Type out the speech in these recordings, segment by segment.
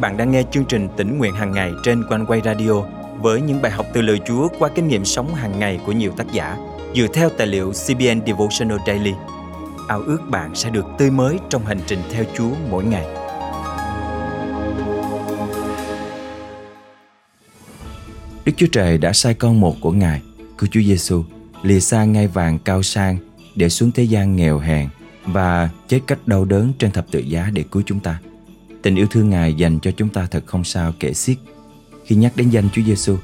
bạn đang nghe chương trình tỉnh nguyện hàng ngày trên quanh quay radio với những bài học từ lời Chúa qua kinh nghiệm sống hàng ngày của nhiều tác giả dựa theo tài liệu CBN Devotional Daily. Ao ước bạn sẽ được tươi mới trong hành trình theo Chúa mỗi ngày. Đức Chúa Trời đã sai con một của Ngài, cứu Chúa Giêsu, lìa xa ngai vàng cao sang để xuống thế gian nghèo hèn và chết cách đau đớn trên thập tự giá để cứu chúng ta. Tình yêu thương Ngài dành cho chúng ta thật không sao kể xiết. Khi nhắc đến danh Chúa Giêsu,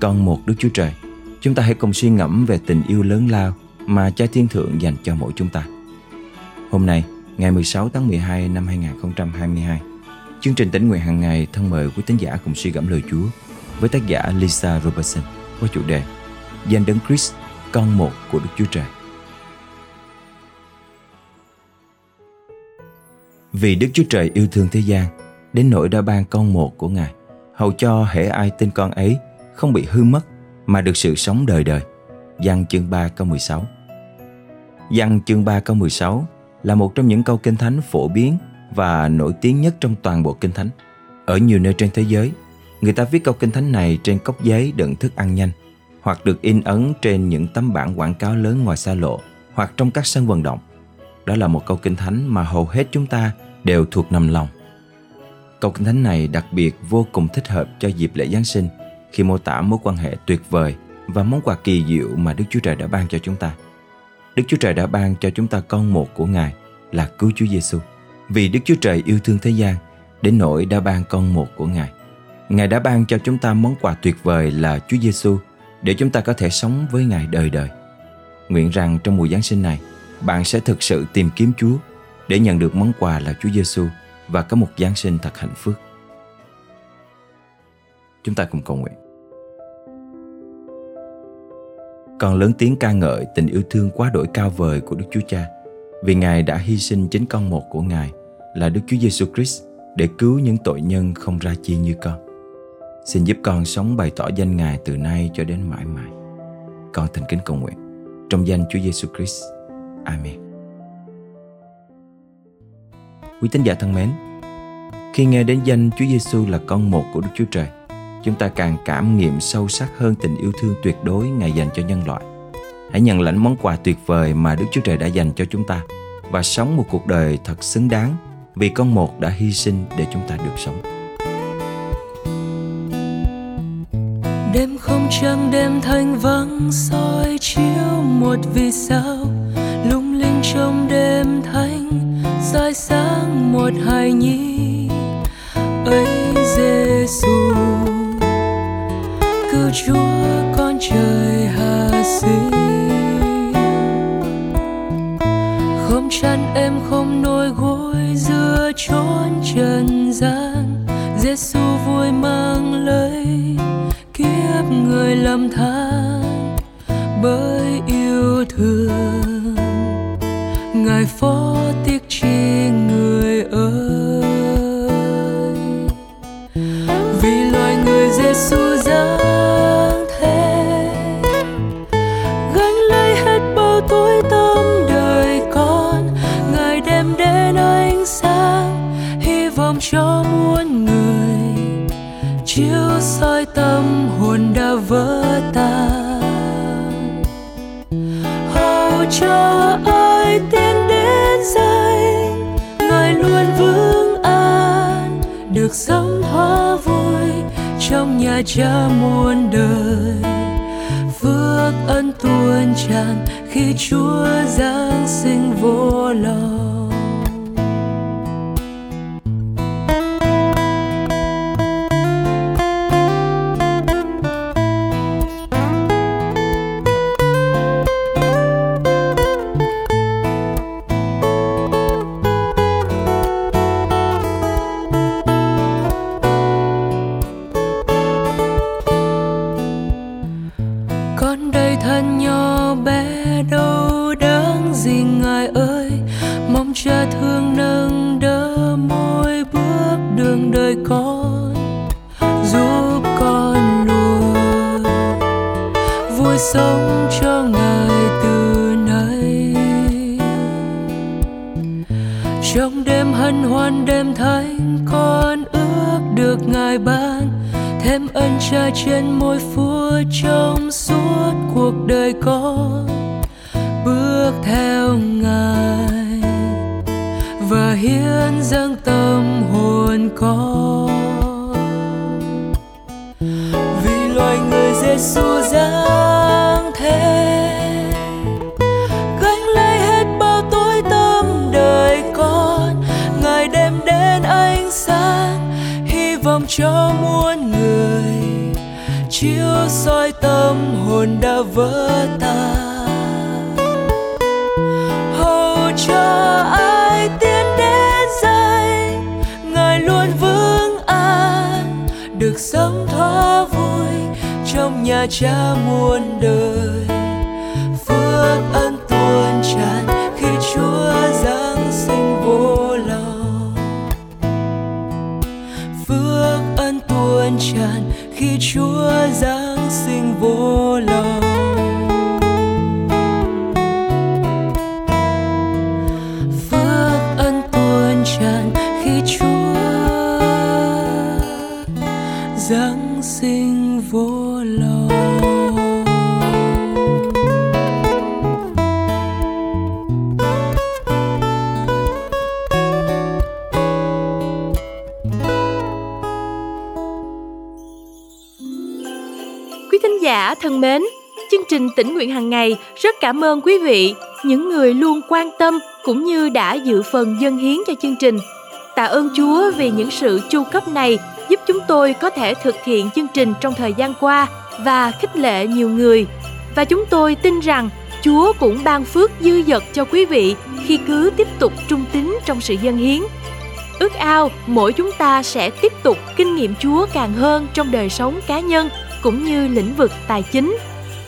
con một Đức Chúa Trời, chúng ta hãy cùng suy ngẫm về tình yêu lớn lao mà Cha Thiên Thượng dành cho mỗi chúng ta. Hôm nay, ngày 16 tháng 12 năm 2022, chương trình tỉnh nguyện hàng ngày thân mời quý tín giả cùng suy gẫm lời Chúa với tác giả Lisa Robertson qua chủ đề Danh Đấng Christ, con một của Đức Chúa Trời. Vì Đức Chúa Trời yêu thương thế gian, đến nỗi đã ban con một của Ngài, hầu cho hễ ai tin con ấy không bị hư mất mà được sự sống đời đời. Giăng chương 3 câu 16 Giăng chương 3 câu 16 là một trong những câu kinh thánh phổ biến và nổi tiếng nhất trong toàn bộ kinh thánh. Ở nhiều nơi trên thế giới, người ta viết câu kinh thánh này trên cốc giấy đựng thức ăn nhanh hoặc được in ấn trên những tấm bảng quảng cáo lớn ngoài xa lộ hoặc trong các sân vận động. Đó là một câu kinh thánh mà hầu hết chúng ta đều thuộc nằm lòng. Câu kinh thánh này đặc biệt vô cùng thích hợp cho dịp lễ Giáng sinh khi mô tả mối quan hệ tuyệt vời và món quà kỳ diệu mà Đức Chúa Trời đã ban cho chúng ta. Đức Chúa Trời đã ban cho chúng ta con một của Ngài là cứu Chúa Giêsu. Vì Đức Chúa Trời yêu thương thế gian đến nỗi đã ban con một của Ngài. Ngài đã ban cho chúng ta món quà tuyệt vời là Chúa Giêsu để chúng ta có thể sống với Ngài đời đời. Nguyện rằng trong mùa Giáng sinh này, bạn sẽ thực sự tìm kiếm Chúa để nhận được món quà là Chúa Giêsu và có một Giáng sinh thật hạnh phúc. Chúng ta cùng cầu nguyện. Còn lớn tiếng ca ngợi tình yêu thương quá đổi cao vời của Đức Chúa Cha, vì Ngài đã hy sinh chính con một của Ngài là Đức Chúa Giêsu Christ để cứu những tội nhân không ra chi như con. Xin giúp con sống bày tỏ danh Ngài từ nay cho đến mãi mãi. Con thành kính cầu nguyện trong danh Chúa Giêsu Christ. Amen. Quý tín giả thân mến, khi nghe đến danh Chúa Giêsu là con một của Đức Chúa Trời, chúng ta càng cảm nghiệm sâu sắc hơn tình yêu thương tuyệt đối Ngài dành cho nhân loại. Hãy nhận lãnh món quà tuyệt vời mà Đức Chúa Trời đã dành cho chúng ta và sống một cuộc đời thật xứng đáng vì con một đã hy sinh để chúng ta được sống. đêm không trăng đêm thanh vắng soi chiếu một vì sao soi sáng một hài nhi ấy Giêsu cứu Chúa con trời hạ sinh không chăn em không nôi gối giữa chốn trần gian. Giêsu vui mang lấy kiếp người lầm than bởi yêu thương. Ngài phó chi người ơi. Vì loài người Giêsu giáng thế, gánh lấy hết bao tối tăm đời con. Ngài đem đến ánh sáng, hy vọng cho muôn người. Chiếu soi tâm hồn đã vỡ tan. Hầu cho được sống thỏa vui trong nhà cha muôn đời. Phước ân tuôn tràn khi chúa giáng sinh vô lòng. Cha thương nâng đỡ mỗi bước đường đời con, giúp con luôn vui sống cho ngài từ nay trong đêm hân hoan đêm thánh, con ước được ngài ban thêm ân cha trên môi phúa trong suốt cuộc đời con. Dâng tâm hồn con vì loài người Giêsu giáng thế, gánh lấy hết bao tối tăm đời con. Ngài đem đến ánh sáng, hy vọng cho muôn người. Chiếu soi tâm hồn đã vỡ tan. Cha muôn đời. Thính giả thân mến, chương trình tỉnh nguyện hàng ngày rất cảm ơn quý vị, những người luôn quan tâm cũng như đã dự phần dân hiến cho chương trình. Tạ ơn Chúa vì những sự chu cấp này giúp chúng tôi có thể thực hiện chương trình trong thời gian qua và khích lệ nhiều người. Và chúng tôi tin rằng Chúa cũng ban phước dư dật cho quý vị khi cứ tiếp tục trung tín trong sự dân hiến. Ước ao mỗi chúng ta sẽ tiếp tục kinh nghiệm Chúa càng hơn trong đời sống cá nhân cũng như lĩnh vực tài chính.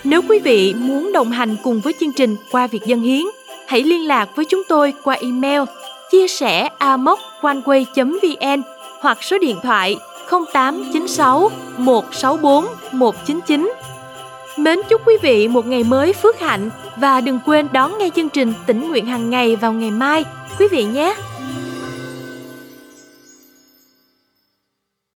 Nếu quý vị muốn đồng hành cùng với chương trình qua việc dân hiến, hãy liên lạc với chúng tôi qua email chia sẻ amoconeway.vn hoặc số điện thoại 0896 164 199. Mến chúc quý vị một ngày mới phước hạnh và đừng quên đón nghe chương trình tỉnh nguyện hàng ngày vào ngày mai quý vị nhé.